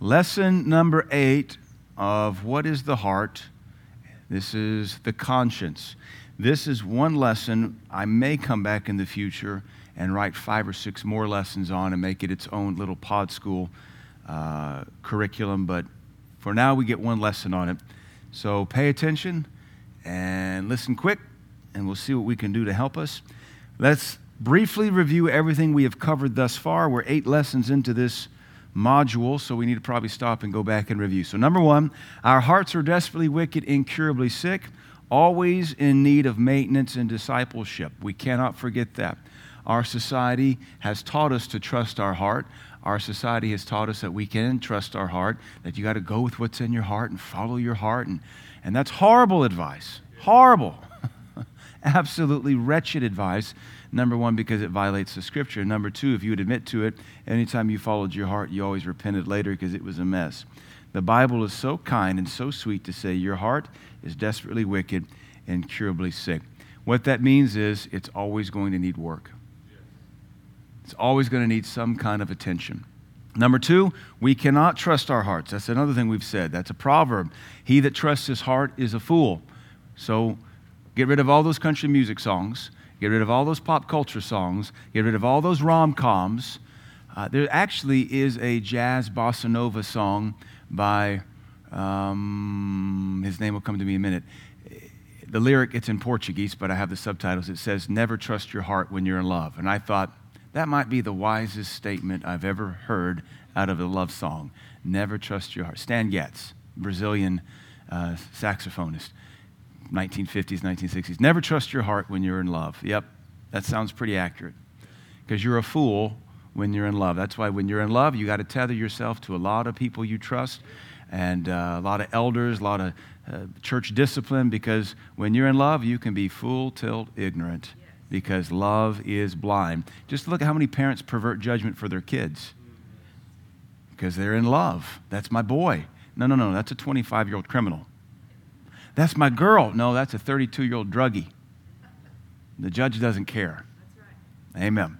Lesson number eight of What is the Heart? This is the conscience. This is one lesson I may come back in the future and write five or six more lessons on and make it its own little pod school uh, curriculum. But for now, we get one lesson on it. So pay attention and listen quick, and we'll see what we can do to help us. Let's briefly review everything we have covered thus far. We're eight lessons into this module, so we need to probably stop and go back and review. So, number one, our hearts are desperately wicked, incurably sick, always in need of maintenance and discipleship. We cannot forget that. Our society has taught us to trust our heart. Our society has taught us that we can trust our heart, that you got to go with what's in your heart and follow your heart. And, and that's horrible advice. Horrible. Absolutely wretched advice Number one, because it violates the scripture. Number two, if you would admit to it, anytime you followed your heart, you always repented later because it was a mess. The Bible is so kind and so sweet to say your heart is desperately wicked and incurably sick. What that means is it's always going to need work. It's always going to need some kind of attention. Number two, we cannot trust our hearts. That's another thing we've said. That's a proverb. He that trusts his heart is a fool. So get rid of all those country music songs Get rid of all those pop culture songs. Get rid of all those rom coms. Uh, there actually is a jazz bossa nova song by, um, his name will come to me in a minute. The lyric, it's in Portuguese, but I have the subtitles. It says, Never trust your heart when you're in love. And I thought, that might be the wisest statement I've ever heard out of a love song. Never trust your heart. Stan Getz, Brazilian uh, saxophonist. 1950s, 1960s. Never trust your heart when you're in love. Yep, that sounds pretty accurate. Because you're a fool when you're in love. That's why when you're in love, you got to tether yourself to a lot of people you trust and uh, a lot of elders, a lot of uh, church discipline, because when you're in love, you can be full tilt ignorant because love is blind. Just look at how many parents pervert judgment for their kids because they're in love. That's my boy. No, no, no, that's a 25 year old criminal. That's my girl. No, that's a 32 year old druggie. The judge doesn't care. Right. Amen.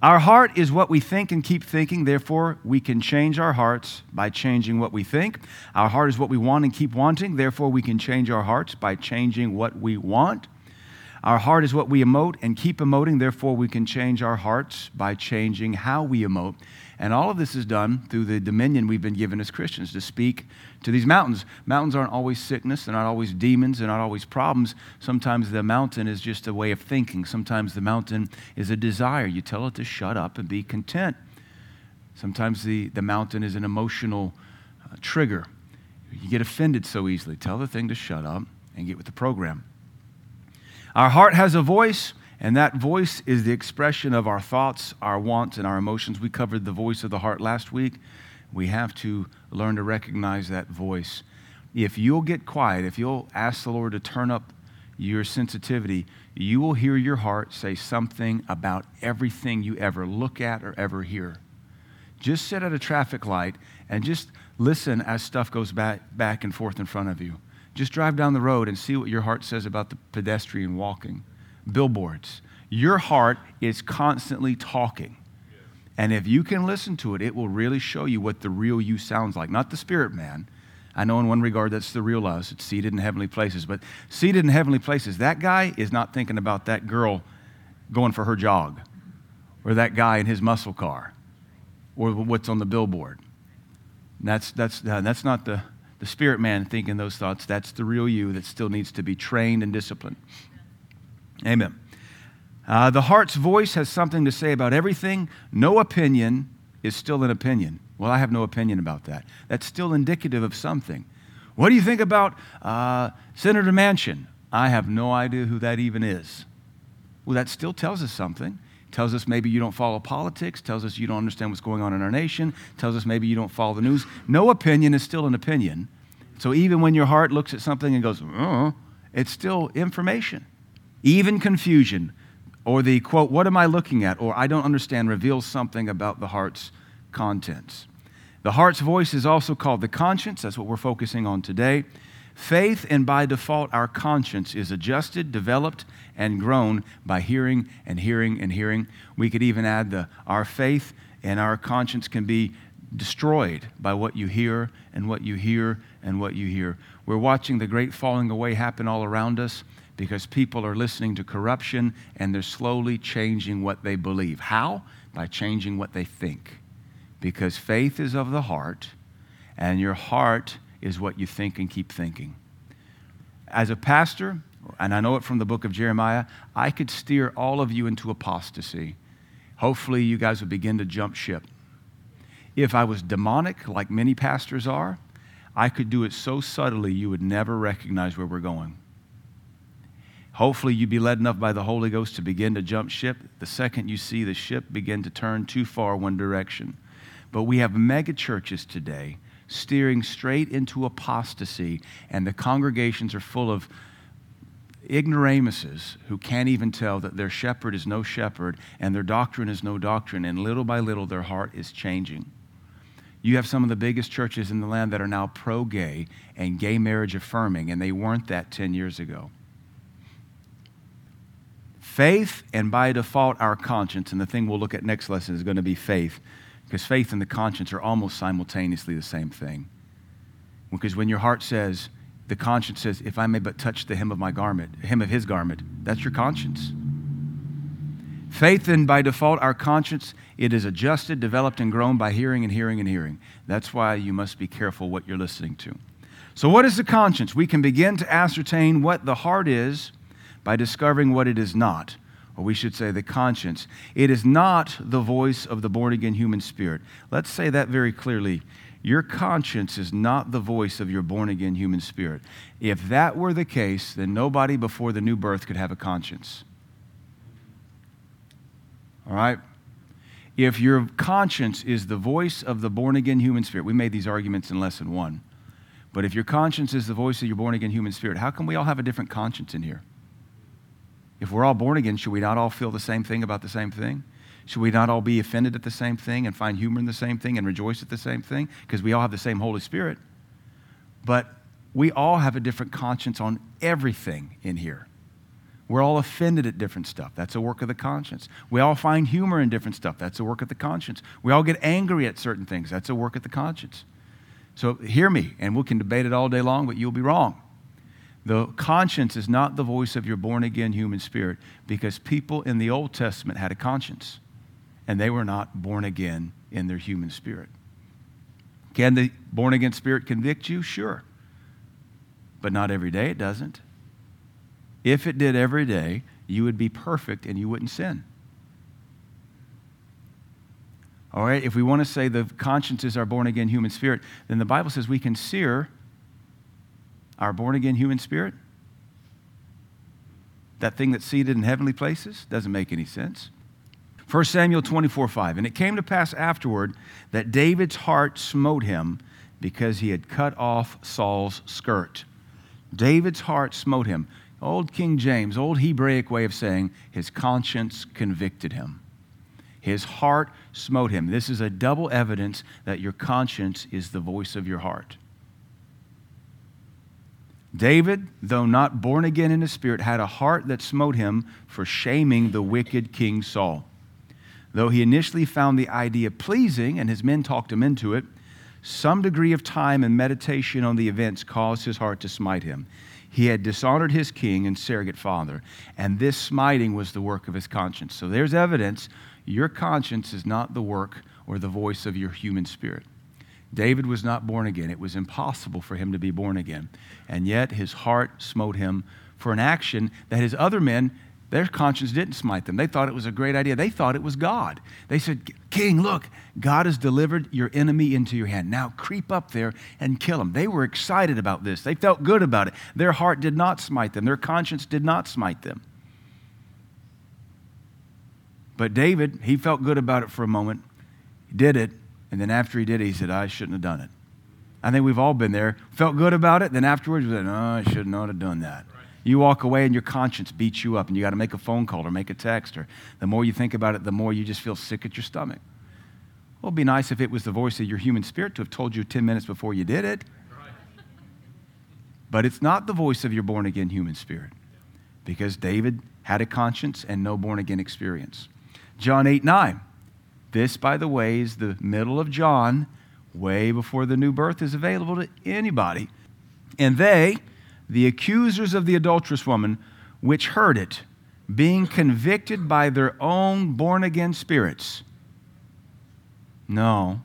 Our heart is what we think and keep thinking. Therefore, we can change our hearts by changing what we think. Our heart is what we want and keep wanting. Therefore, we can change our hearts by changing what we want. Our heart is what we emote and keep emoting. Therefore, we can change our hearts by changing how we emote. And all of this is done through the dominion we've been given as Christians to speak to these mountains. Mountains aren't always sickness, they're not always demons, they're not always problems. Sometimes the mountain is just a way of thinking, sometimes the mountain is a desire. You tell it to shut up and be content. Sometimes the, the mountain is an emotional uh, trigger. You get offended so easily. Tell the thing to shut up and get with the program. Our heart has a voice. And that voice is the expression of our thoughts, our wants, and our emotions. We covered the voice of the heart last week. We have to learn to recognize that voice. If you'll get quiet, if you'll ask the Lord to turn up your sensitivity, you will hear your heart say something about everything you ever look at or ever hear. Just sit at a traffic light and just listen as stuff goes back, back and forth in front of you. Just drive down the road and see what your heart says about the pedestrian walking billboards. Your heart is constantly talking. And if you can listen to it, it will really show you what the real you sounds like. Not the spirit man. I know in one regard that's the real us. It's seated in heavenly places. But seated in heavenly places, that guy is not thinking about that girl going for her jog or that guy in his muscle car or what's on the billboard. That's, that's, uh, that's not the, the spirit man thinking those thoughts. That's the real you that still needs to be trained and disciplined. Amen. Uh, the heart's voice has something to say about everything. No opinion is still an opinion. Well, I have no opinion about that. That's still indicative of something. What do you think about uh, Senator Manchin? I have no idea who that even is. Well, that still tells us something. Tells us maybe you don't follow politics, tells us you don't understand what's going on in our nation, tells us maybe you don't follow the news. No opinion is still an opinion. So even when your heart looks at something and goes, oh, it's still information. Even confusion, or the quote, what am I looking at, or I don't understand, reveals something about the heart's contents. The heart's voice is also called the conscience. That's what we're focusing on today. Faith, and by default, our conscience is adjusted, developed, and grown by hearing and hearing and hearing. We could even add the our faith and our conscience can be destroyed by what you hear and what you hear and what you hear. We're watching the great falling away happen all around us because people are listening to corruption and they're slowly changing what they believe. How? By changing what they think. Because faith is of the heart, and your heart is what you think and keep thinking. As a pastor, and I know it from the book of Jeremiah, I could steer all of you into apostasy. Hopefully, you guys would begin to jump ship. If I was demonic, like many pastors are, I could do it so subtly you would never recognize where we're going. Hopefully, you'd be led enough by the Holy Ghost to begin to jump ship the second you see the ship begin to turn too far one direction. But we have mega churches today steering straight into apostasy, and the congregations are full of ignoramuses who can't even tell that their shepherd is no shepherd and their doctrine is no doctrine, and little by little their heart is changing. You have some of the biggest churches in the land that are now pro gay and gay marriage affirming, and they weren't that 10 years ago. Faith, and by default, our conscience, and the thing we'll look at next lesson is going to be faith, because faith and the conscience are almost simultaneously the same thing. Because when your heart says, the conscience says, if I may but touch the hem of my garment, hem of his garment, that's your conscience. Faith, and by default, our conscience, it is adjusted, developed, and grown by hearing and hearing and hearing. That's why you must be careful what you're listening to. So, what is the conscience? We can begin to ascertain what the heart is by discovering what it is not. Or we should say, the conscience. It is not the voice of the born again human spirit. Let's say that very clearly. Your conscience is not the voice of your born again human spirit. If that were the case, then nobody before the new birth could have a conscience. All right? If your conscience is the voice of the born again human spirit, we made these arguments in lesson one. But if your conscience is the voice of your born again human spirit, how come we all have a different conscience in here? If we're all born again, should we not all feel the same thing about the same thing? Should we not all be offended at the same thing and find humor in the same thing and rejoice at the same thing? Because we all have the same Holy Spirit. But we all have a different conscience on everything in here. We're all offended at different stuff. That's a work of the conscience. We all find humor in different stuff. That's a work of the conscience. We all get angry at certain things. That's a work of the conscience. So hear me, and we can debate it all day long, but you'll be wrong. The conscience is not the voice of your born again human spirit because people in the Old Testament had a conscience and they were not born again in their human spirit. Can the born again spirit convict you? Sure. But not every day it doesn't. If it did every day, you would be perfect and you wouldn't sin. All right, if we want to say the conscience is our born again human spirit, then the Bible says we can sear our born again human spirit. That thing that's seated in heavenly places doesn't make any sense. 1 Samuel 24 5. And it came to pass afterward that David's heart smote him because he had cut off Saul's skirt. David's heart smote him. Old King James, old Hebraic way of saying his conscience convicted him. His heart smote him. This is a double evidence that your conscience is the voice of your heart. David, though not born again in the spirit, had a heart that smote him for shaming the wicked King Saul. Though he initially found the idea pleasing and his men talked him into it, some degree of time and meditation on the events caused his heart to smite him. He had dishonored his king and surrogate father, and this smiting was the work of his conscience. So there's evidence your conscience is not the work or the voice of your human spirit. David was not born again. It was impossible for him to be born again. And yet his heart smote him for an action that his other men their conscience didn't smite them. They thought it was a great idea. They thought it was God. They said, King, look, God has delivered your enemy into your hand. Now creep up there and kill him. They were excited about this. They felt good about it. Their heart did not smite them, their conscience did not smite them. But David, he felt good about it for a moment. He did it. And then after he did it, he said, I shouldn't have done it. I think we've all been there. Felt good about it. Then afterwards, we said, I should not have done that. You walk away and your conscience beats you up, and you got to make a phone call or make a text. Or the more you think about it, the more you just feel sick at your stomach. Well, it'd be nice if it was the voice of your human spirit to have told you 10 minutes before you did it. But it's not the voice of your born again human spirit because David had a conscience and no born again experience. John 8 9. This, by the way, is the middle of John way before the new birth is available to anybody. And they, the accusers of the adulterous woman, which heard it, being convicted by their own born again spirits. No.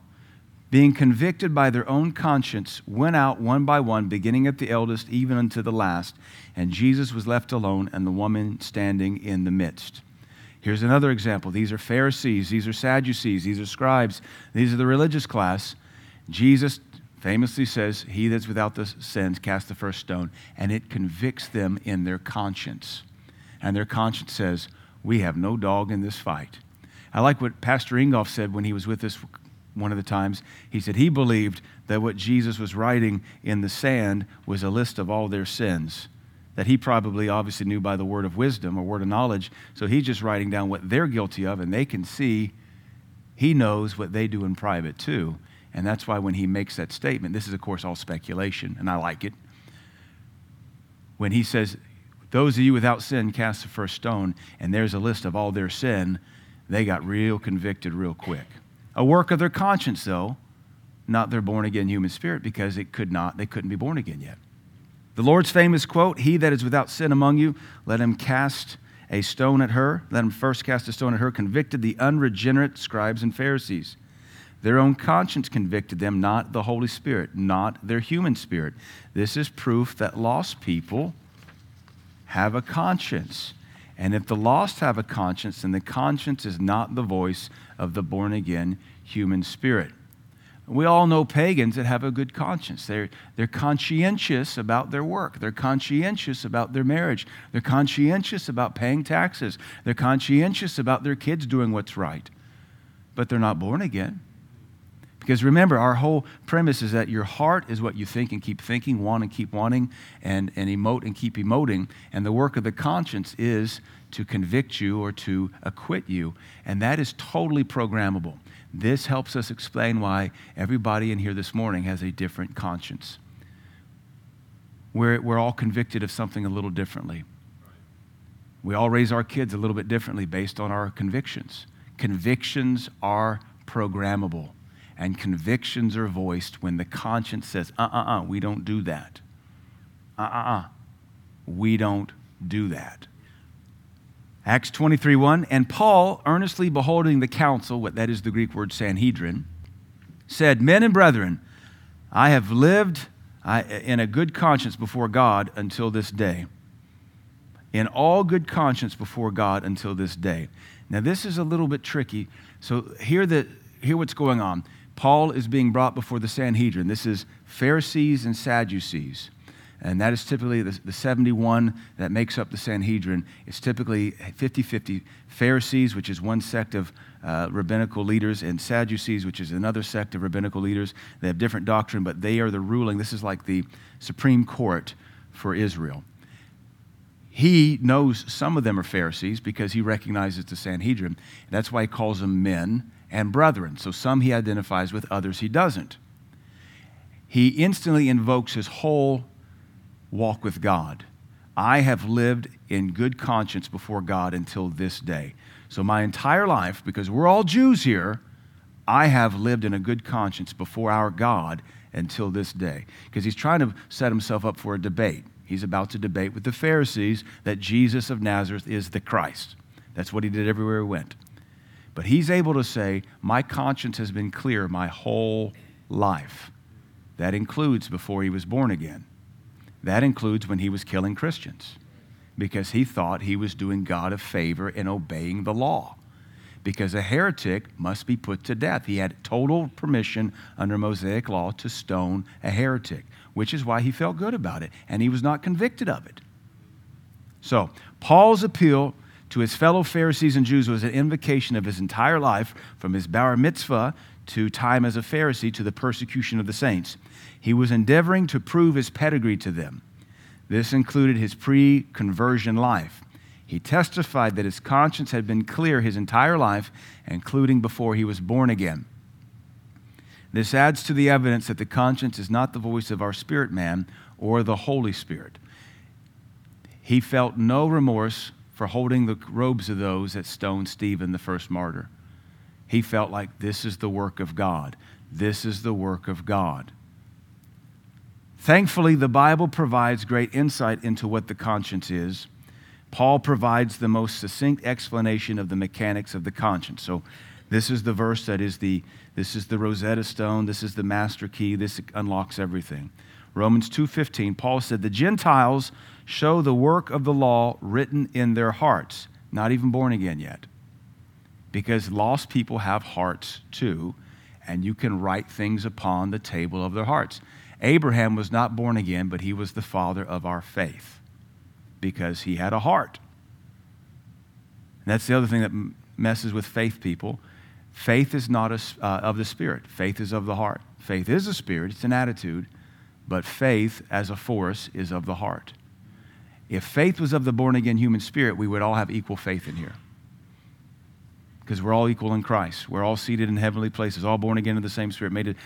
Being convicted by their own conscience, went out one by one, beginning at the eldest, even unto the last. And Jesus was left alone, and the woman standing in the midst. Here's another example. These are Pharisees, these are Sadducees, these are scribes, these are the religious class. Jesus famously says, He that's without the sins, cast the first stone, and it convicts them in their conscience. And their conscience says, We have no dog in this fight. I like what Pastor Ingolf said when he was with us one of the times. He said he believed that what Jesus was writing in the sand was a list of all their sins that he probably obviously knew by the word of wisdom or word of knowledge. So he's just writing down what they're guilty of, and they can see he knows what they do in private too. And that's why when he makes that statement, this is, of course, all speculation, and I like it. When he says, Those of you without sin cast the first stone, and there's a list of all their sin, they got real convicted real quick. A work of their conscience, though, not their born again human spirit, because it could not, they couldn't be born again yet. The Lord's famous quote He that is without sin among you, let him cast a stone at her. Let him first cast a stone at her, convicted the unregenerate scribes and Pharisees. Their own conscience convicted them, not the Holy Spirit, not their human spirit. This is proof that lost people have a conscience. And if the lost have a conscience, then the conscience is not the voice of the born again human spirit. We all know pagans that have a good conscience. They're, they're conscientious about their work. They're conscientious about their marriage. They're conscientious about paying taxes. They're conscientious about their kids doing what's right. But they're not born again. Because remember, our whole premise is that your heart is what you think and keep thinking, want and keep wanting, and, and emote and keep emoting. And the work of the conscience is to convict you or to acquit you. And that is totally programmable. This helps us explain why everybody in here this morning has a different conscience. We're, we're all convicted of something a little differently. We all raise our kids a little bit differently based on our convictions. Convictions are programmable, and convictions are voiced when the conscience says, uh uh uh, we don't do that. Uh uh uh, we don't do that. Acts 23 1. And Paul, earnestly beholding the council, what that is the Greek word Sanhedrin, said, Men and brethren, I have lived in a good conscience before God until this day. In all good conscience before God until this day. Now, this is a little bit tricky. So, hear, the, hear what's going on. Paul is being brought before the Sanhedrin. This is Pharisees and Sadducees and that is typically the, the 71 that makes up the Sanhedrin. It's typically 50 50 Pharisees, which is one sect of uh, rabbinical leaders, and Sadducees, which is another sect of rabbinical leaders. They have different doctrine, but they are the ruling. This is like the Supreme Court for Israel. He knows some of them are Pharisees because he recognizes the Sanhedrin. That's why he calls them men and brethren. So some he identifies with, others he doesn't. He instantly invokes his whole walk with God. I have lived in good conscience before God until this day. So, my entire life, because we're all Jews here, I have lived in a good conscience before our God until this day. Because he's trying to set himself up for a debate. He's about to debate with the Pharisees that Jesus of Nazareth is the Christ. That's what he did everywhere he went. But he's able to say, My conscience has been clear my whole life. That includes before he was born again. That includes when he was killing Christians because he thought he was doing God a favor in obeying the law. Because a heretic must be put to death. He had total permission under Mosaic law to stone a heretic, which is why he felt good about it, and he was not convicted of it. So, Paul's appeal to his fellow Pharisees and Jews was an invocation of his entire life, from his bar mitzvah to time as a Pharisee to the persecution of the saints. He was endeavoring to prove his pedigree to them. This included his pre conversion life. He testified that his conscience had been clear his entire life, including before he was born again. This adds to the evidence that the conscience is not the voice of our spirit man or the Holy Spirit. He felt no remorse for holding the robes of those that stoned Stephen, the first martyr. He felt like this is the work of God. This is the work of God. Thankfully, the Bible provides great insight into what the conscience is. Paul provides the most succinct explanation of the mechanics of the conscience. So, this is the verse that is the this is the Rosetta Stone, this is the master key, this unlocks everything. Romans 2:15, Paul said, "The Gentiles show the work of the law written in their hearts, not even born again yet." Because lost people have hearts too, and you can write things upon the table of their hearts. Abraham was not born again, but he was the father of our faith because he had a heart. And that's the other thing that messes with faith people. Faith is not a, uh, of the spirit, faith is of the heart. Faith is a spirit, it's an attitude, but faith as a force is of the heart. If faith was of the born again human spirit, we would all have equal faith in here. Because we're all equal in Christ. We're all seated in heavenly places, all born again of the same spirit, made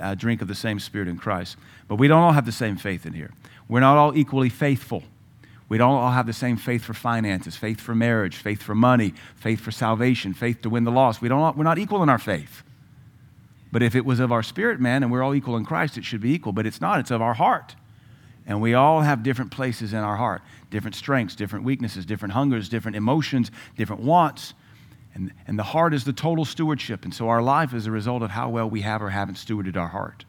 a drink of the same spirit in Christ. But we don't all have the same faith in here. We're not all equally faithful. We don't all have the same faith for finances, faith for marriage, faith for money, faith for salvation, faith to win the lost. We don't we're not equal in our faith. But if it was of our spirit, man, and we're all equal in Christ, it should be equal. But it's not, it's of our heart. And we all have different places in our heart different strengths, different weaknesses, different hungers, different emotions, different wants. And, and the heart is the total stewardship. And so our life is a result of how well we have or haven't stewarded our heart.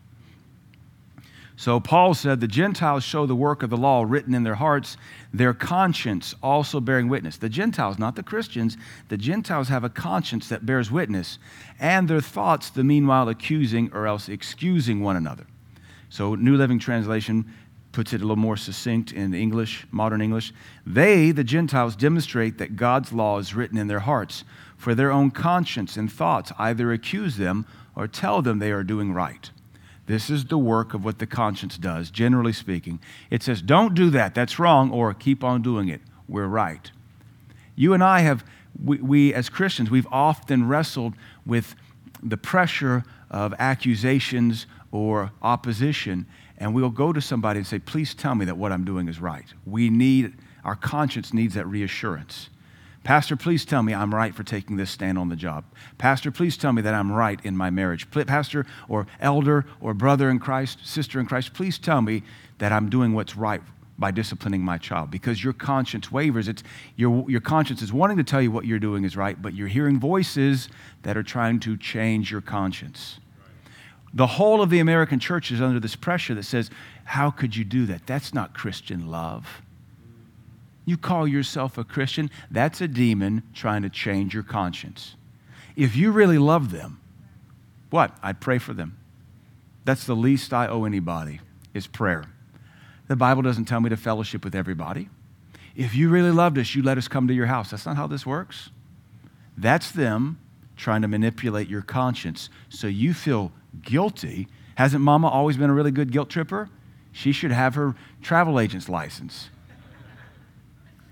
So Paul said, The Gentiles show the work of the law written in their hearts, their conscience also bearing witness. The Gentiles, not the Christians, the Gentiles have a conscience that bears witness, and their thoughts, the meanwhile, accusing or else excusing one another. So, New Living Translation puts it a little more succinct in English, modern English. They, the Gentiles, demonstrate that God's law is written in their hearts, for their own conscience and thoughts either accuse them or tell them they are doing right. This is the work of what the conscience does, generally speaking. It says, don't do that, that's wrong, or keep on doing it, we're right. You and I have, we, we as Christians, we've often wrestled with the pressure of accusations or opposition, and we'll go to somebody and say, please tell me that what I'm doing is right. We need, our conscience needs that reassurance. Pastor, please tell me I'm right for taking this stand on the job. Pastor, please tell me that I'm right in my marriage. Pastor, or elder, or brother in Christ, sister in Christ, please tell me that I'm doing what's right by disciplining my child because your conscience wavers. It's, your, your conscience is wanting to tell you what you're doing is right, but you're hearing voices that are trying to change your conscience. The whole of the American church is under this pressure that says, How could you do that? That's not Christian love. You call yourself a Christian, that's a demon trying to change your conscience. If you really love them, what? I'd pray for them. That's the least I owe anybody is prayer. The Bible doesn't tell me to fellowship with everybody. If you really loved us, you let us come to your house. That's not how this works. That's them trying to manipulate your conscience so you feel guilty. Hasn't mama always been a really good guilt tripper? She should have her travel agent's license.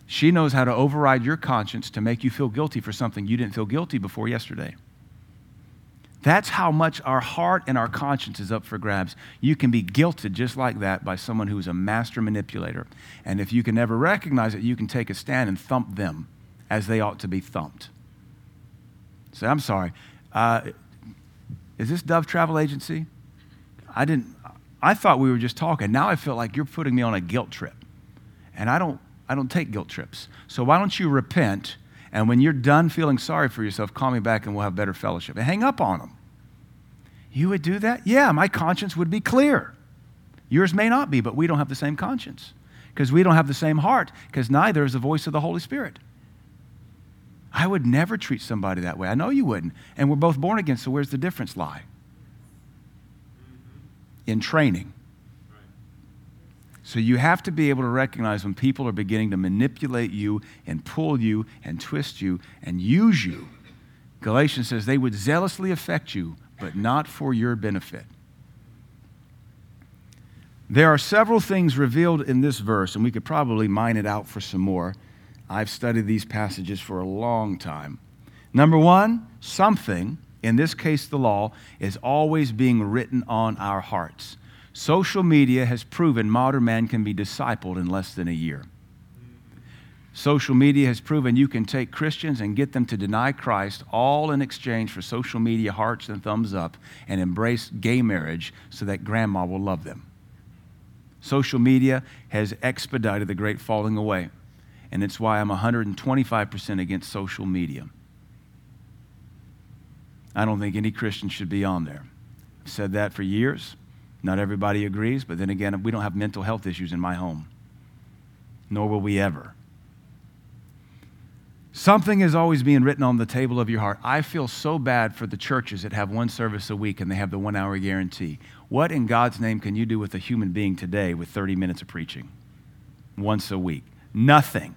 She knows how to override your conscience to make you feel guilty for something you didn't feel guilty before yesterday. That's how much our heart and our conscience is up for grabs. You can be guilted just like that by someone who's a master manipulator. And if you can never recognize it, you can take a stand and thump them as they ought to be thumped. Say, I'm sorry. Uh, is this Dove Travel Agency? I didn't. I thought we were just talking. Now I feel like you're putting me on a guilt trip. And I don't I don't take guilt trips. So why don't you repent? And when you're done feeling sorry for yourself, call me back and we'll have better fellowship. And hang up on them. You would do that? Yeah, my conscience would be clear. Yours may not be, but we don't have the same conscience because we don't have the same heart because neither is the voice of the Holy Spirit. I would never treat somebody that way. I know you wouldn't. And we're both born again, so where's the difference lie? Mm-hmm. In training. So you have to be able to recognize when people are beginning to manipulate you and pull you and twist you and use you. Galatians says they would zealously affect you, but not for your benefit. There are several things revealed in this verse, and we could probably mine it out for some more. I've studied these passages for a long time. Number one, something, in this case the law, is always being written on our hearts. Social media has proven modern man can be discipled in less than a year. Social media has proven you can take Christians and get them to deny Christ, all in exchange for social media hearts and thumbs up, and embrace gay marriage so that grandma will love them. Social media has expedited the great falling away, and it's why I'm 125% against social media. I don't think any Christian should be on there. I've said that for years. Not everybody agrees, but then again, we don't have mental health issues in my home, nor will we ever. Something is always being written on the table of your heart. I feel so bad for the churches that have one service a week and they have the one hour guarantee. What in God's name can you do with a human being today with 30 minutes of preaching once a week? Nothing.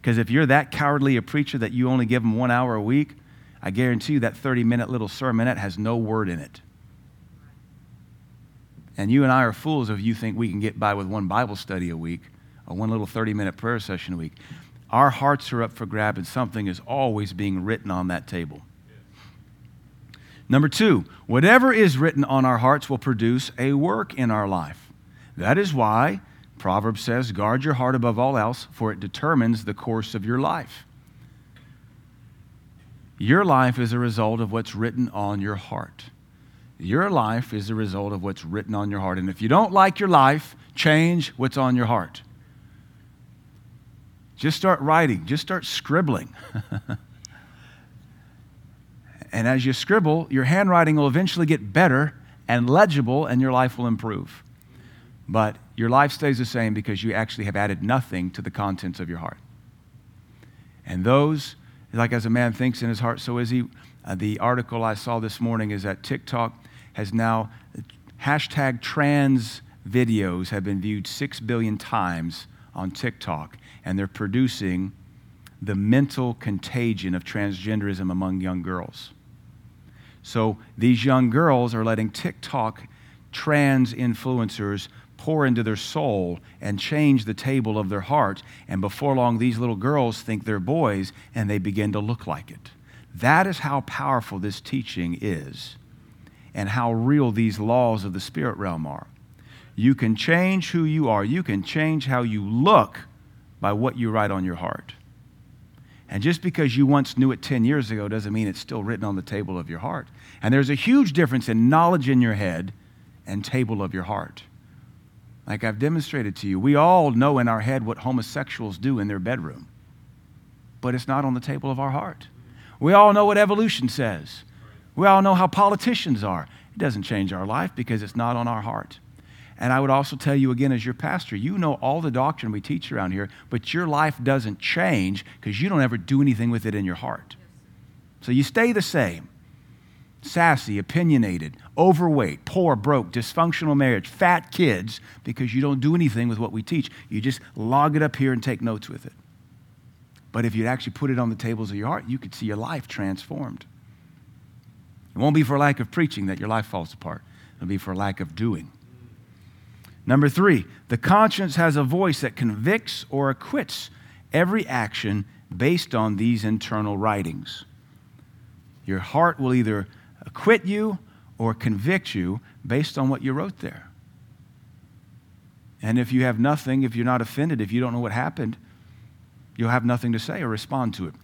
Because if you're that cowardly a preacher that you only give them one hour a week, I guarantee you that 30 minute little sermonette has no word in it. And you and I are fools if you think we can get by with one Bible study a week or one little 30 minute prayer session a week. Our hearts are up for grab, and something is always being written on that table. Number two, whatever is written on our hearts will produce a work in our life. That is why Proverbs says, Guard your heart above all else, for it determines the course of your life. Your life is a result of what's written on your heart. Your life is a result of what's written on your heart. And if you don't like your life, change what's on your heart. Just start writing, just start scribbling. and as you scribble, your handwriting will eventually get better and legible, and your life will improve. But your life stays the same because you actually have added nothing to the contents of your heart. And those, like as a man thinks in his heart, so is he. Uh, the article I saw this morning is that TikTok has now, hashtag trans videos have been viewed six billion times on TikTok and they're producing the mental contagion of transgenderism among young girls. So these young girls are letting TikTok trans influencers pour into their soul and change the table of their heart. And before long, these little girls think they're boys and they begin to look like it. That is how powerful this teaching is and how real these laws of the spirit realm are. You can change who you are, you can change how you look by what you write on your heart. And just because you once knew it 10 years ago doesn't mean it's still written on the table of your heart. And there's a huge difference in knowledge in your head and table of your heart. Like I've demonstrated to you, we all know in our head what homosexuals do in their bedroom, but it's not on the table of our heart. We all know what evolution says. We all know how politicians are. It doesn't change our life because it's not on our heart. And I would also tell you again, as your pastor, you know all the doctrine we teach around here, but your life doesn't change because you don't ever do anything with it in your heart. So you stay the same sassy, opinionated, overweight, poor, broke, dysfunctional marriage, fat kids because you don't do anything with what we teach. You just log it up here and take notes with it. But if you'd actually put it on the tables of your heart, you could see your life transformed. It won't be for lack of preaching that your life falls apart, it'll be for lack of doing. Number three, the conscience has a voice that convicts or acquits every action based on these internal writings. Your heart will either acquit you or convict you based on what you wrote there. And if you have nothing, if you're not offended, if you don't know what happened, you'll have nothing to say or respond to it.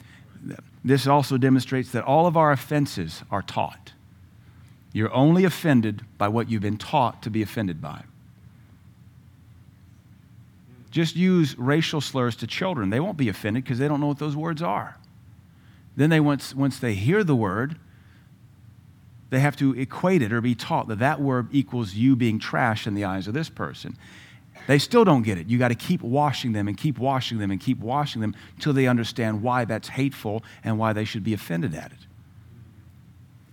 This also demonstrates that all of our offenses are taught. You're only offended by what you've been taught to be offended by. Just use racial slurs to children. They won't be offended because they don't know what those words are. Then they once, once they hear the word, they have to equate it or be taught that that word equals you being trash in the eyes of this person. They still don't get it. You got to keep washing them and keep washing them and keep washing them until they understand why that's hateful and why they should be offended at it.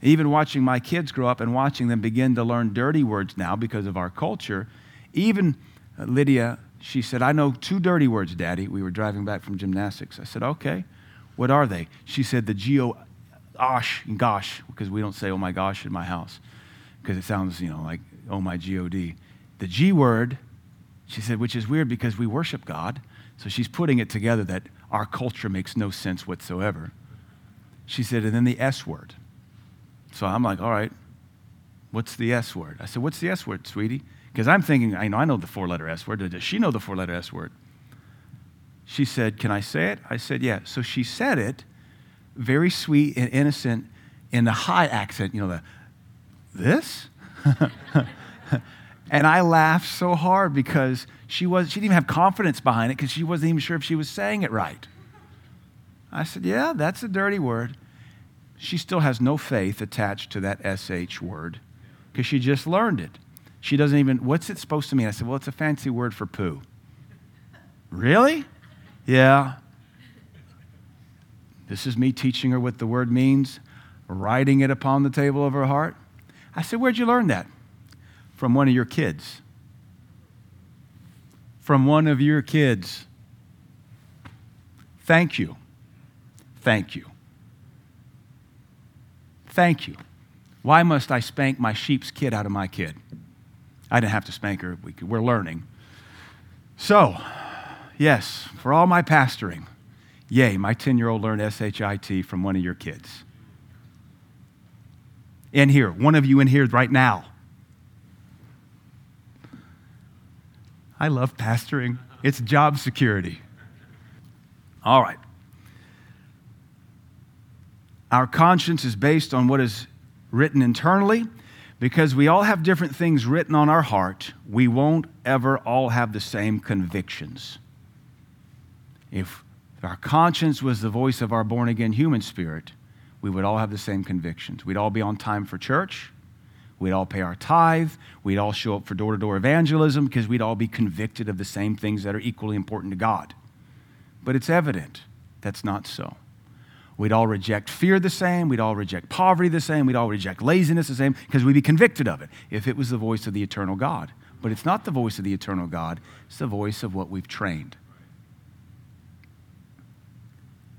Even watching my kids grow up and watching them begin to learn dirty words now because of our culture, even uh, Lydia she said, I know two dirty words, Daddy. We were driving back from gymnastics. I said, Okay. What are they? She said, the G-O, osh and gosh, because we don't say, oh my gosh, in my house, because it sounds, you know, like, oh my G-O-D. The G word, she said, which is weird because we worship God. So she's putting it together that our culture makes no sense whatsoever. She said, and then the S word. So I'm like, all right, what's the S word? I said, what's the S word, sweetie? Because I'm thinking, I know, I know the four letter S word. Does she know the four letter S word? She said, Can I say it? I said, Yeah. So she said it, very sweet and innocent, in the high accent, you know, the, this? and I laughed so hard because she, was, she didn't even have confidence behind it because she wasn't even sure if she was saying it right. I said, Yeah, that's a dirty word. She still has no faith attached to that SH word because she just learned it. She doesn't even, what's it supposed to mean? I said, Well, it's a fancy word for poo. really? Yeah. This is me teaching her what the word means, writing it upon the table of her heart. I said, Where'd you learn that? From one of your kids. From one of your kids. Thank you. Thank you. Thank you. Why must I spank my sheep's kid out of my kid? I didn't have to spank her. We are learning. So, yes, for all my pastoring, yay, my 10 year old learned SHIT from one of your kids. In here, one of you in here right now. I love pastoring, it's job security. All right. Our conscience is based on what is written internally. Because we all have different things written on our heart, we won't ever all have the same convictions. If our conscience was the voice of our born again human spirit, we would all have the same convictions. We'd all be on time for church. We'd all pay our tithe. We'd all show up for door to door evangelism because we'd all be convicted of the same things that are equally important to God. But it's evident that's not so. We'd all reject fear the same. We'd all reject poverty the same. We'd all reject laziness the same because we'd be convicted of it if it was the voice of the eternal God. But it's not the voice of the eternal God, it's the voice of what we've trained.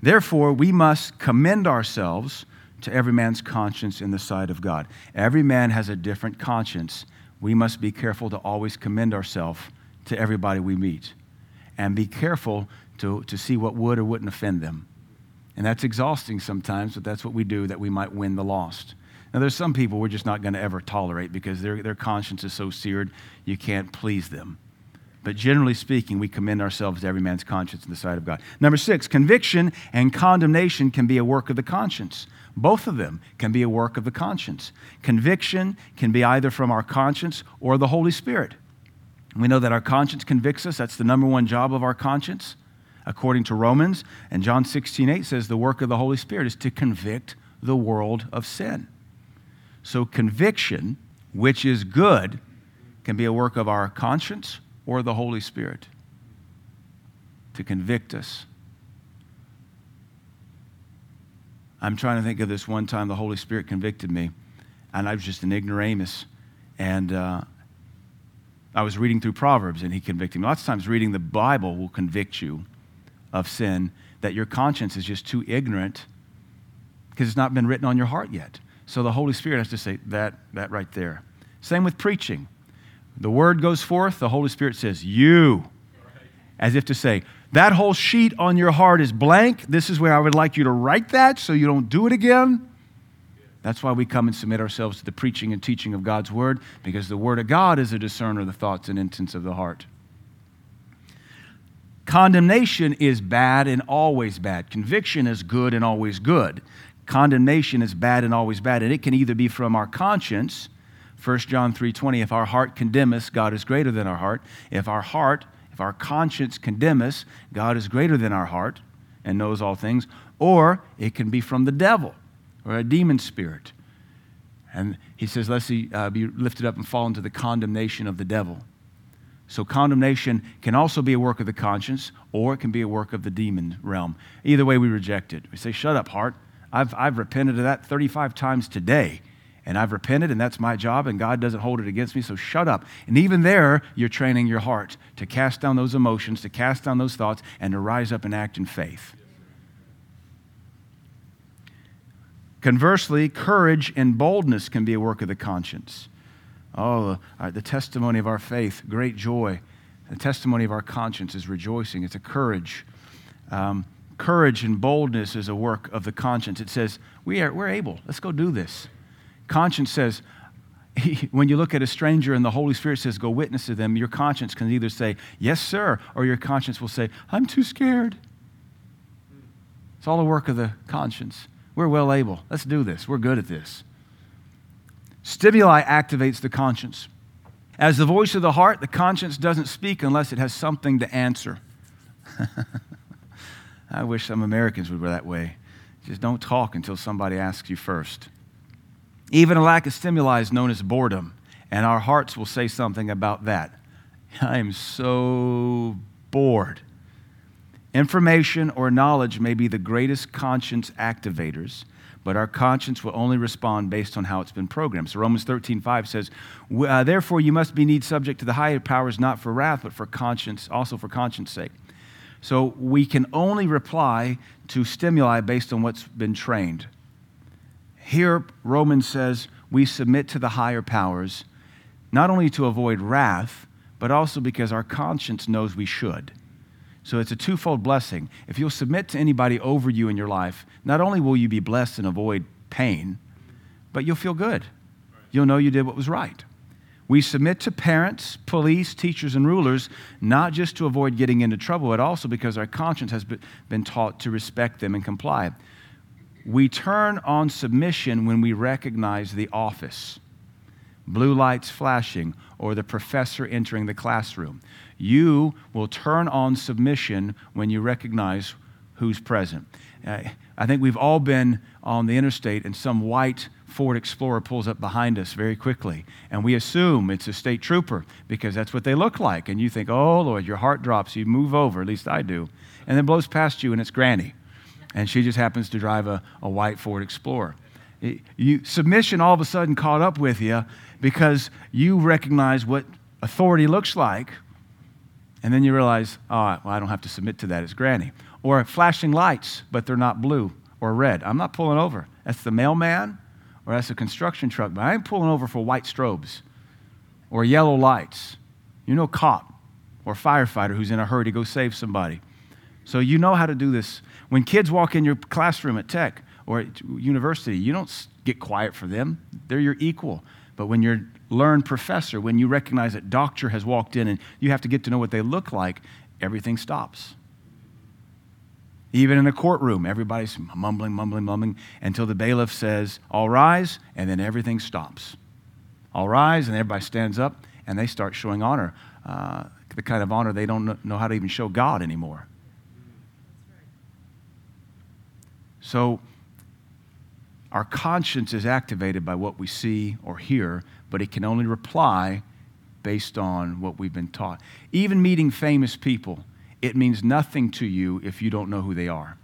Therefore, we must commend ourselves to every man's conscience in the sight of God. Every man has a different conscience. We must be careful to always commend ourselves to everybody we meet and be careful to, to see what would or wouldn't offend them. And that's exhausting sometimes, but that's what we do that we might win the lost. Now, there's some people we're just not going to ever tolerate because their, their conscience is so seared you can't please them. But generally speaking, we commend ourselves to every man's conscience in the sight of God. Number six, conviction and condemnation can be a work of the conscience. Both of them can be a work of the conscience. Conviction can be either from our conscience or the Holy Spirit. We know that our conscience convicts us. That's the number one job of our conscience according to Romans. And John 16, 8 says the work of the Holy Spirit is to convict the world of sin. So conviction, which is good, can be a work of our conscience or the Holy Spirit to convict us. I'm trying to think of this one time the Holy Spirit convicted me, and I was just an ignoramus. And uh, I was reading through Proverbs, and he convicted me. Lots of times, reading the Bible will convict you of sin that your conscience is just too ignorant because it's not been written on your heart yet. So the Holy Spirit has to say that, that right there. Same with preaching. The word goes forth, the Holy Spirit says, You. As if to say, that whole sheet on your heart is blank. This is where I would like you to write that so you don't do it again. That's why we come and submit ourselves to the preaching and teaching of God's word, because the word of God is a discerner of the thoughts and intents of the heart. Condemnation is bad and always bad. Conviction is good and always good. Condemnation is bad and always bad, and it can either be from our conscience, 1 John 3:20, if our heart condemn us, God is greater than our heart. If our heart, if our conscience condemn us, God is greater than our heart and knows all things, or it can be from the devil or a demon spirit. And he says, lest he uh, be lifted up and fall into the condemnation of the devil. So, condemnation can also be a work of the conscience, or it can be a work of the demon realm. Either way, we reject it. We say, Shut up, heart. I've, I've repented of that 35 times today, and I've repented, and that's my job, and God doesn't hold it against me, so shut up. And even there, you're training your heart to cast down those emotions, to cast down those thoughts, and to rise up and act in faith. Conversely, courage and boldness can be a work of the conscience. Oh, uh, the testimony of our faith, great joy. The testimony of our conscience is rejoicing. It's a courage. Um, courage and boldness is a work of the conscience. It says, we are, we're able. Let's go do this. Conscience says, when you look at a stranger and the Holy Spirit says, go witness to them, your conscience can either say, yes, sir, or your conscience will say, I'm too scared. It's all the work of the conscience. We're well able. Let's do this. We're good at this. Stimuli activates the conscience. As the voice of the heart, the conscience doesn't speak unless it has something to answer. I wish some Americans would be that way. Just don't talk until somebody asks you first. Even a lack of stimuli is known as boredom, and our hearts will say something about that. I am so bored. Information or knowledge may be the greatest conscience activators, but our conscience will only respond based on how it's been programmed. So Romans 13, 5 says, uh, Therefore you must be need subject to the higher powers, not for wrath, but for conscience, also for conscience sake. So we can only reply to stimuli based on what's been trained. Here, Romans says we submit to the higher powers, not only to avoid wrath, but also because our conscience knows we should. So it's a twofold blessing. If you'll submit to anybody over you in your life, not only will you be blessed and avoid pain, but you'll feel good. You'll know you did what was right. We submit to parents, police, teachers, and rulers, not just to avoid getting into trouble, but also because our conscience has been taught to respect them and comply. We turn on submission when we recognize the office blue lights flashing, or the professor entering the classroom. You will turn on submission when you recognize who's present. Uh, I think we've all been on the interstate and some white Ford Explorer pulls up behind us very quickly. And we assume it's a state trooper because that's what they look like. And you think, oh, Lord, your heart drops. You move over, at least I do. And then blows past you and it's Granny. And she just happens to drive a, a white Ford Explorer. It, you, submission all of a sudden caught up with you because you recognize what authority looks like and then you realize, oh, well, I don't have to submit to that. It's granny. Or flashing lights, but they're not blue or red. I'm not pulling over. That's the mailman or that's a construction truck, but I ain't pulling over for white strobes or yellow lights. You know, cop or firefighter who's in a hurry to go save somebody. So you know how to do this. When kids walk in your classroom at tech or at university, you don't get quiet for them. They're your equal. But when you're learned professor, when you recognize that doctor has walked in and you have to get to know what they look like, everything stops. Even in a courtroom, everybody's mumbling, mumbling, mumbling until the bailiff says, All rise, and then everything stops. All rise, and everybody stands up and they start showing honor. Uh, the kind of honor they don't know how to even show God anymore. So, our conscience is activated by what we see or hear, but it can only reply based on what we've been taught. Even meeting famous people, it means nothing to you if you don't know who they are.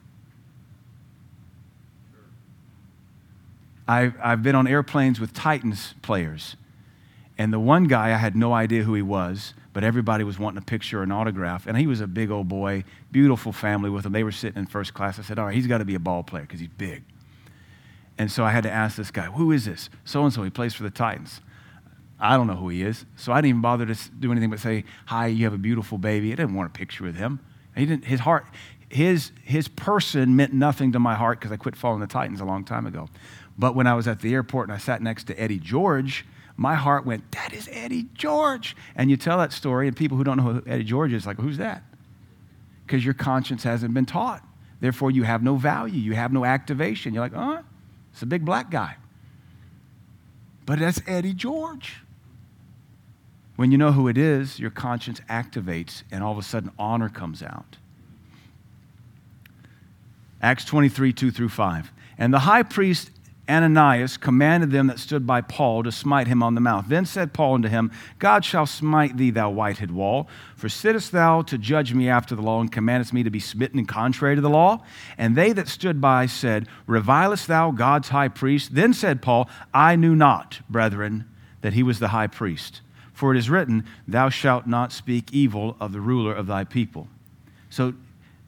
I've, been on airplanes with Titans players, and the one guy, I had no idea who he was, but everybody was wanting a picture or an autograph. And he was a big old boy, beautiful family with him. They were sitting in first class. I said, All right, he's got to be a ball player because he's big. And so I had to ask this guy, who is this? So and so, he plays for the Titans. I don't know who he is. So I didn't even bother to do anything but say, Hi, you have a beautiful baby. I didn't want a picture with him. He didn't, his heart, his, his person meant nothing to my heart because I quit following the Titans a long time ago. But when I was at the airport and I sat next to Eddie George, my heart went, That is Eddie George. And you tell that story, and people who don't know who Eddie George is, like, Who's that? Because your conscience hasn't been taught. Therefore, you have no value. You have no activation. You're like, Oh, it's a big black guy. But that's Eddie George. When you know who it is, your conscience activates and all of a sudden honor comes out. Acts 23, 2 through 5. And the high priest Ananias commanded them that stood by Paul to smite him on the mouth. Then said Paul unto him, God shall smite thee, thou whitehead wall. For sittest thou to judge me after the law, and commandest me to be smitten in contrary to the law? And they that stood by said, Revilest thou God's high priest? Then said Paul, I knew not, brethren, that he was the high priest. For it is written, Thou shalt not speak evil of the ruler of thy people. So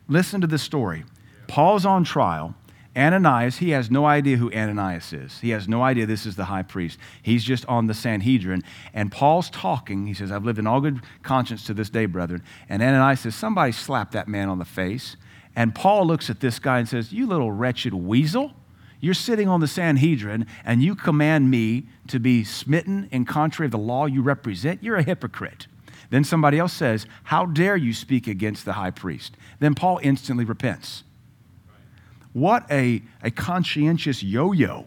listen to this story. Paul's on trial Ananias, he has no idea who Ananias is. He has no idea this is the high priest. He's just on the Sanhedrin. And Paul's talking. He says, I've lived in all good conscience to this day, brethren. And Ananias says, Somebody slapped that man on the face. And Paul looks at this guy and says, You little wretched weasel. You're sitting on the Sanhedrin and you command me to be smitten in contrary of the law you represent. You're a hypocrite. Then somebody else says, How dare you speak against the high priest? Then Paul instantly repents. What a, a conscientious yo yo.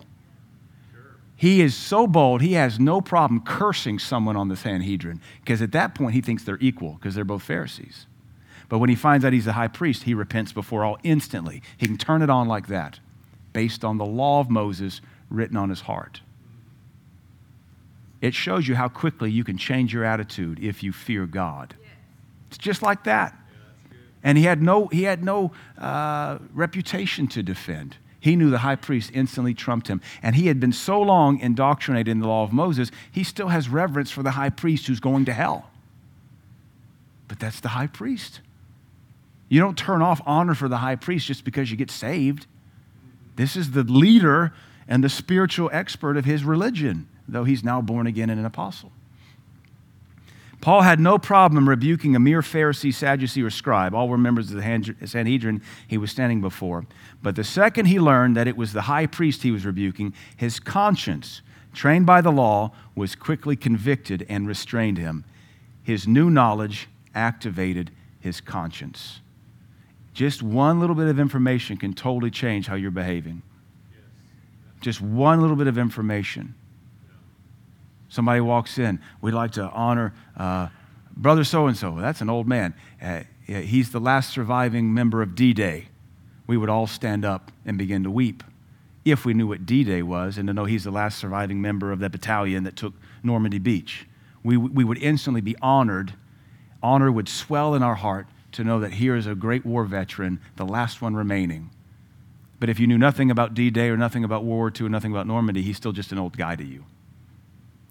He is so bold, he has no problem cursing someone on the Sanhedrin because at that point he thinks they're equal because they're both Pharisees. But when he finds out he's the high priest, he repents before all instantly. He can turn it on like that based on the law of Moses written on his heart. It shows you how quickly you can change your attitude if you fear God. It's just like that. And he had no, he had no uh, reputation to defend. He knew the high priest instantly trumped him. And he had been so long indoctrinated in the law of Moses, he still has reverence for the high priest who's going to hell. But that's the high priest. You don't turn off honor for the high priest just because you get saved. This is the leader and the spiritual expert of his religion, though he's now born again and an apostle. Paul had no problem rebuking a mere Pharisee, Sadducee, or scribe. All were members of the Sanhedrin he was standing before. But the second he learned that it was the high priest he was rebuking, his conscience, trained by the law, was quickly convicted and restrained him. His new knowledge activated his conscience. Just one little bit of information can totally change how you're behaving. Just one little bit of information. Somebody walks in, we'd like to honor uh, Brother so and so. That's an old man. Uh, he's the last surviving member of D Day. We would all stand up and begin to weep if we knew what D Day was and to know he's the last surviving member of that battalion that took Normandy Beach. We, we would instantly be honored. Honor would swell in our heart to know that here is a great war veteran, the last one remaining. But if you knew nothing about D Day or nothing about World War II or nothing about Normandy, he's still just an old guy to you.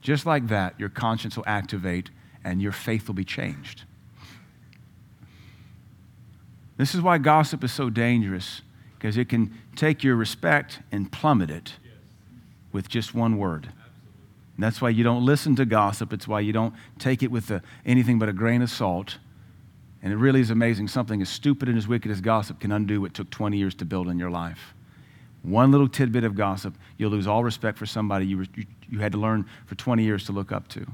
Just like that, your conscience will activate and your faith will be changed. This is why gossip is so dangerous, because it can take your respect and plummet it with just one word. And that's why you don't listen to gossip. It's why you don't take it with a, anything but a grain of salt. And it really is amazing. Something as stupid and as wicked as gossip can undo what took 20 years to build in your life. One little tidbit of gossip, you'll lose all respect for somebody you, you, you had to learn for 20 years to look up to.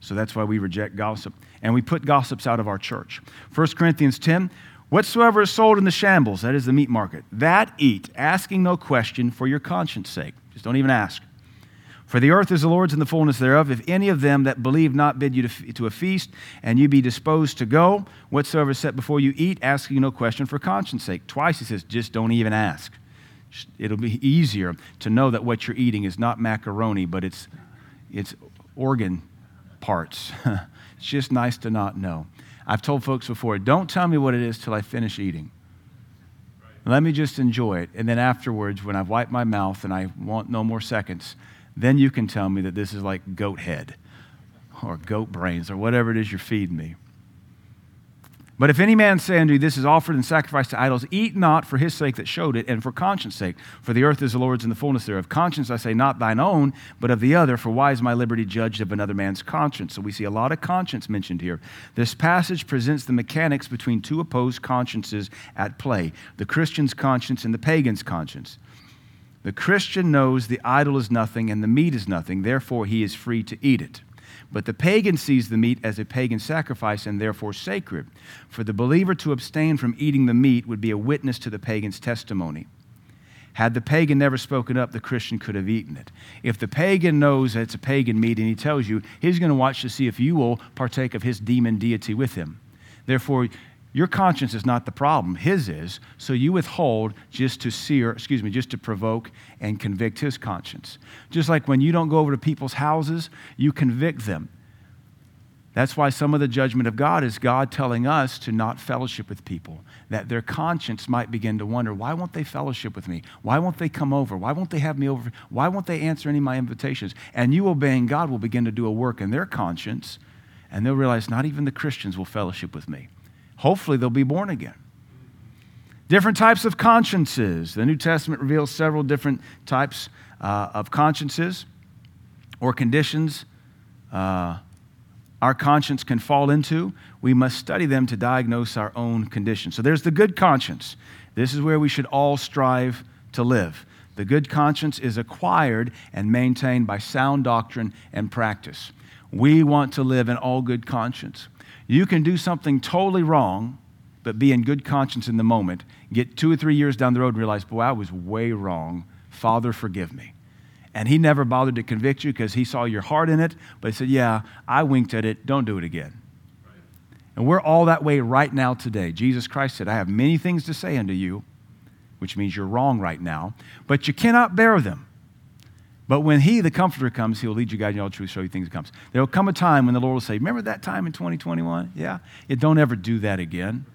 So that's why we reject gossip. And we put gossips out of our church. 1 Corinthians 10 Whatsoever is sold in the shambles, that is the meat market, that eat, asking no question for your conscience sake. Just don't even ask. For the earth is the Lord's and the fullness thereof. If any of them that believe not bid you to, to a feast, and you be disposed to go, whatsoever is set before you, eat, asking no question for conscience sake. Twice he says, just don't even ask. It'll be easier to know that what you're eating is not macaroni, but it's, it's organ parts. it's just nice to not know. I've told folks before, don't tell me what it is till I finish eating. Let me just enjoy it. And then afterwards, when I've wiped my mouth and I want no more seconds, then you can tell me that this is like goat head or goat brains or whatever it is you're feeding me. But if any man say unto you, This is offered and sacrificed to idols, eat not for his sake that showed it, and for conscience sake. For the earth is the Lord's and the fullness thereof. Conscience, I say, not thine own, but of the other. For why is my liberty judged of another man's conscience? So we see a lot of conscience mentioned here. This passage presents the mechanics between two opposed consciences at play the Christian's conscience and the pagan's conscience. The Christian knows the idol is nothing and the meat is nothing, therefore he is free to eat it. But the pagan sees the meat as a pagan sacrifice and therefore sacred. For the believer to abstain from eating the meat would be a witness to the pagan's testimony. Had the pagan never spoken up, the Christian could have eaten it. If the pagan knows that it's a pagan meat and he tells you, he's going to watch to see if you will partake of his demon deity with him. Therefore, your conscience is not the problem, his is. So you withhold just to sear, excuse me, just to provoke and convict his conscience. Just like when you don't go over to people's houses, you convict them. That's why some of the judgment of God is God telling us to not fellowship with people, that their conscience might begin to wonder, why won't they fellowship with me? Why won't they come over? Why won't they have me over? Why won't they answer any of my invitations? And you obeying God will begin to do a work in their conscience, and they'll realize not even the Christians will fellowship with me. Hopefully, they'll be born again. Different types of consciences. The New Testament reveals several different types uh, of consciences or conditions uh, our conscience can fall into. We must study them to diagnose our own condition. So there's the good conscience. This is where we should all strive to live. The good conscience is acquired and maintained by sound doctrine and practice. We want to live in all good conscience. You can do something totally wrong, but be in good conscience in the moment. Get two or three years down the road and realize, boy, I was way wrong. Father, forgive me. And he never bothered to convict you because he saw your heart in it, but he said, Yeah, I winked at it. Don't do it again. And we're all that way right now today. Jesus Christ said, I have many things to say unto you, which means you're wrong right now, but you cannot bear them. But when He, the Comforter, comes, He'll lead you, guide you all truth, show you things that comes. There will come a time when the Lord will say, Remember that time in 2021? Yeah? yeah don't ever do that again.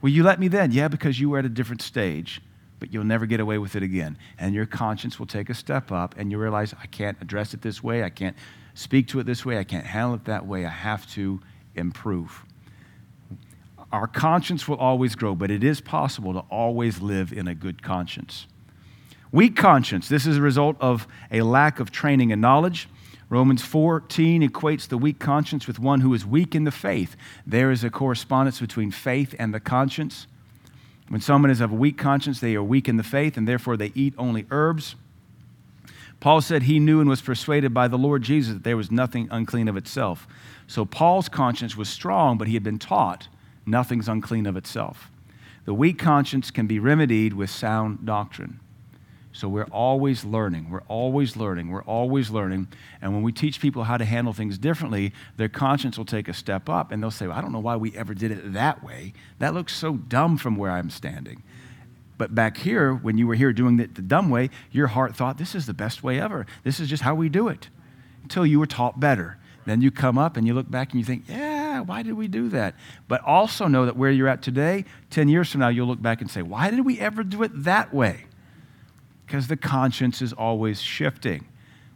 Will you let me then? Yeah, because you were at a different stage but you'll never get away with it again. And your conscience will take a step up, and you realize, I can't address it this way. I can't speak to it this way. I can't handle it that way. I have to improve. Our conscience will always grow, but it is possible to always live in a good conscience. Weak conscience, this is a result of a lack of training and knowledge. Romans 14 equates the weak conscience with one who is weak in the faith. There is a correspondence between faith and the conscience. When someone is of a weak conscience, they are weak in the faith, and therefore they eat only herbs. Paul said he knew and was persuaded by the Lord Jesus that there was nothing unclean of itself. So Paul's conscience was strong, but he had been taught nothing's unclean of itself. The weak conscience can be remedied with sound doctrine. So we're always learning. We're always learning. We're always learning. And when we teach people how to handle things differently, their conscience will take a step up and they'll say, well, I don't know why we ever did it that way. That looks so dumb from where I'm standing. But back here, when you were here doing it the dumb way, your heart thought, this is the best way ever. This is just how we do it. Until you were taught better. Then you come up and you look back and you think, yeah, why did we do that? But also know that where you're at today, 10 years from now, you'll look back and say, why did we ever do it that way? Because the conscience is always shifting.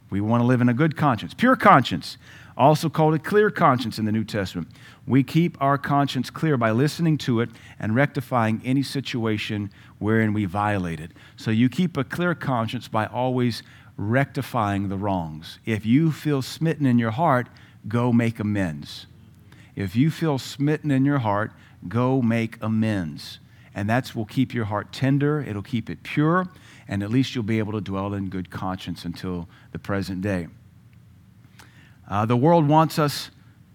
We want to live in a good conscience, pure conscience, also called a clear conscience in the New Testament. We keep our conscience clear by listening to it and rectifying any situation wherein we violate it. So you keep a clear conscience by always rectifying the wrongs. If you feel smitten in your heart, go make amends. If you feel smitten in your heart, go make amends. And that will keep your heart tender, it'll keep it pure, and at least you'll be able to dwell in good conscience until the present day. Uh, the world wants us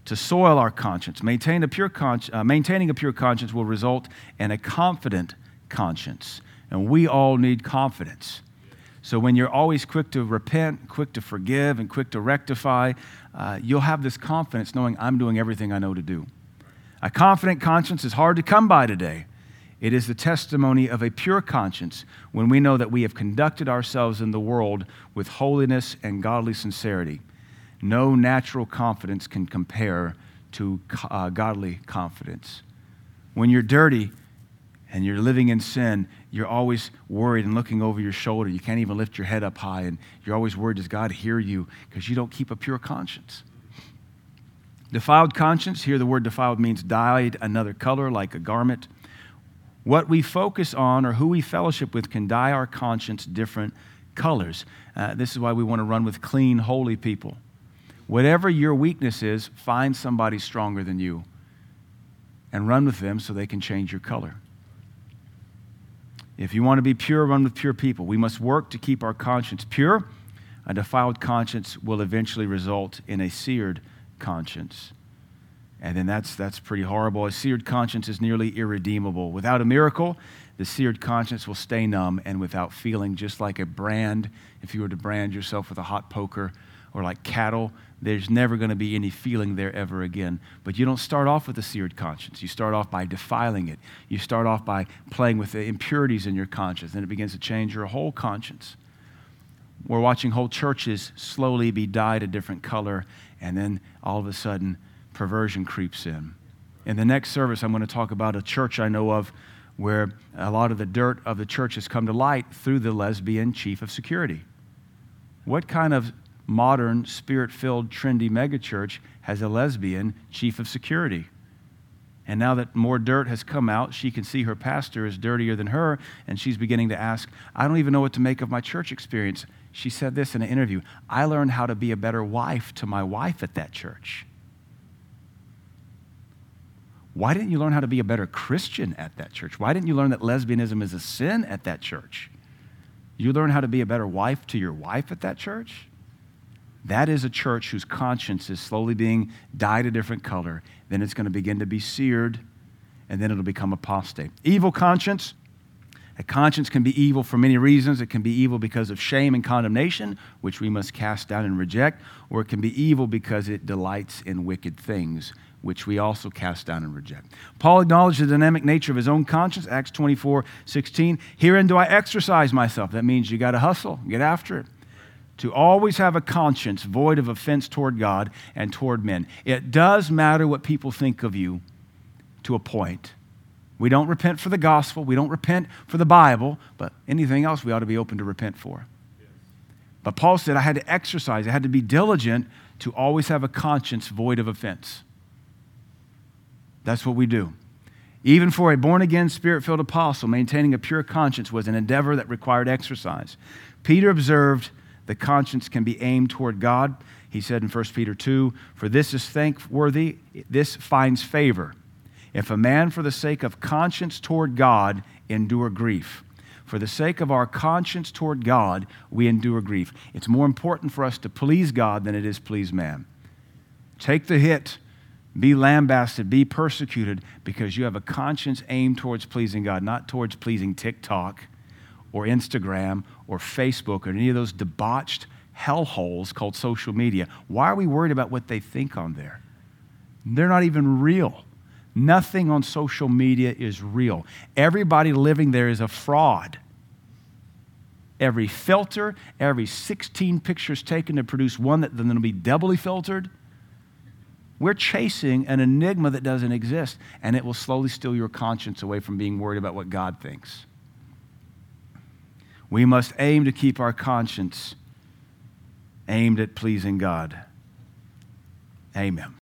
to soil our conscience. Maintain a pure con- uh, maintaining a pure conscience will result in a confident conscience. And we all need confidence. So when you're always quick to repent, quick to forgive, and quick to rectify, uh, you'll have this confidence knowing I'm doing everything I know to do. A confident conscience is hard to come by today. It is the testimony of a pure conscience when we know that we have conducted ourselves in the world with holiness and godly sincerity. No natural confidence can compare to uh, godly confidence. When you're dirty and you're living in sin, you're always worried and looking over your shoulder. You can't even lift your head up high, and you're always worried, does God hear you? Because you don't keep a pure conscience. Defiled conscience, here the word defiled means dyed another color like a garment. What we focus on or who we fellowship with can dye our conscience different colors. Uh, this is why we want to run with clean, holy people. Whatever your weakness is, find somebody stronger than you and run with them so they can change your color. If you want to be pure, run with pure people. We must work to keep our conscience pure. A defiled conscience will eventually result in a seared conscience. And then that's, that's pretty horrible. A seared conscience is nearly irredeemable. Without a miracle, the seared conscience will stay numb and without feeling, just like a brand. If you were to brand yourself with a hot poker or like cattle, there's never going to be any feeling there ever again. But you don't start off with a seared conscience. You start off by defiling it. You start off by playing with the impurities in your conscience. Then it begins to change your whole conscience. We're watching whole churches slowly be dyed a different color, and then all of a sudden, perversion creeps in. In the next service, I'm going to talk about a church I know of where a lot of the dirt of the church has come to light through the lesbian chief of security. What kind of modern, spirit filled, trendy megachurch has a lesbian chief of security? And now that more dirt has come out, she can see her pastor is dirtier than her, and she's beginning to ask, I don't even know what to make of my church experience. She said this in an interview I learned how to be a better wife to my wife at that church. Why didn't you learn how to be a better Christian at that church? Why didn't you learn that lesbianism is a sin at that church? You learn how to be a better wife to your wife at that church. That is a church whose conscience is slowly being dyed a different color. Then it's going to begin to be seared, and then it'll become apostate. Evil conscience. A conscience can be evil for many reasons. It can be evil because of shame and condemnation, which we must cast down and reject, or it can be evil because it delights in wicked things, which we also cast down and reject. Paul acknowledged the dynamic nature of his own conscience, Acts 24 16. Herein do I exercise myself. That means you got to hustle, get after it. To always have a conscience void of offense toward God and toward men. It does matter what people think of you to a point. We don't repent for the gospel, we don't repent for the Bible, but anything else we ought to be open to repent for. But Paul said, I had to exercise, I had to be diligent to always have a conscience void of offense. That's what we do. Even for a born again, spirit filled apostle, maintaining a pure conscience was an endeavor that required exercise. Peter observed the conscience can be aimed toward God. He said in 1 Peter 2 For this is thankworthy, this finds favor. If a man, for the sake of conscience toward God, endure grief. For the sake of our conscience toward God, we endure grief. It's more important for us to please God than it is please man. Take the hit be lambasted, be persecuted because you have a conscience aimed towards pleasing God, not towards pleasing TikTok or Instagram or Facebook or any of those debauched hellholes called social media. Why are we worried about what they think on there? They're not even real. Nothing on social media is real. Everybody living there is a fraud. Every filter, every 16 pictures taken to produce one that then will be doubly filtered we're chasing an enigma that doesn't exist, and it will slowly steal your conscience away from being worried about what God thinks. We must aim to keep our conscience aimed at pleasing God. Amen.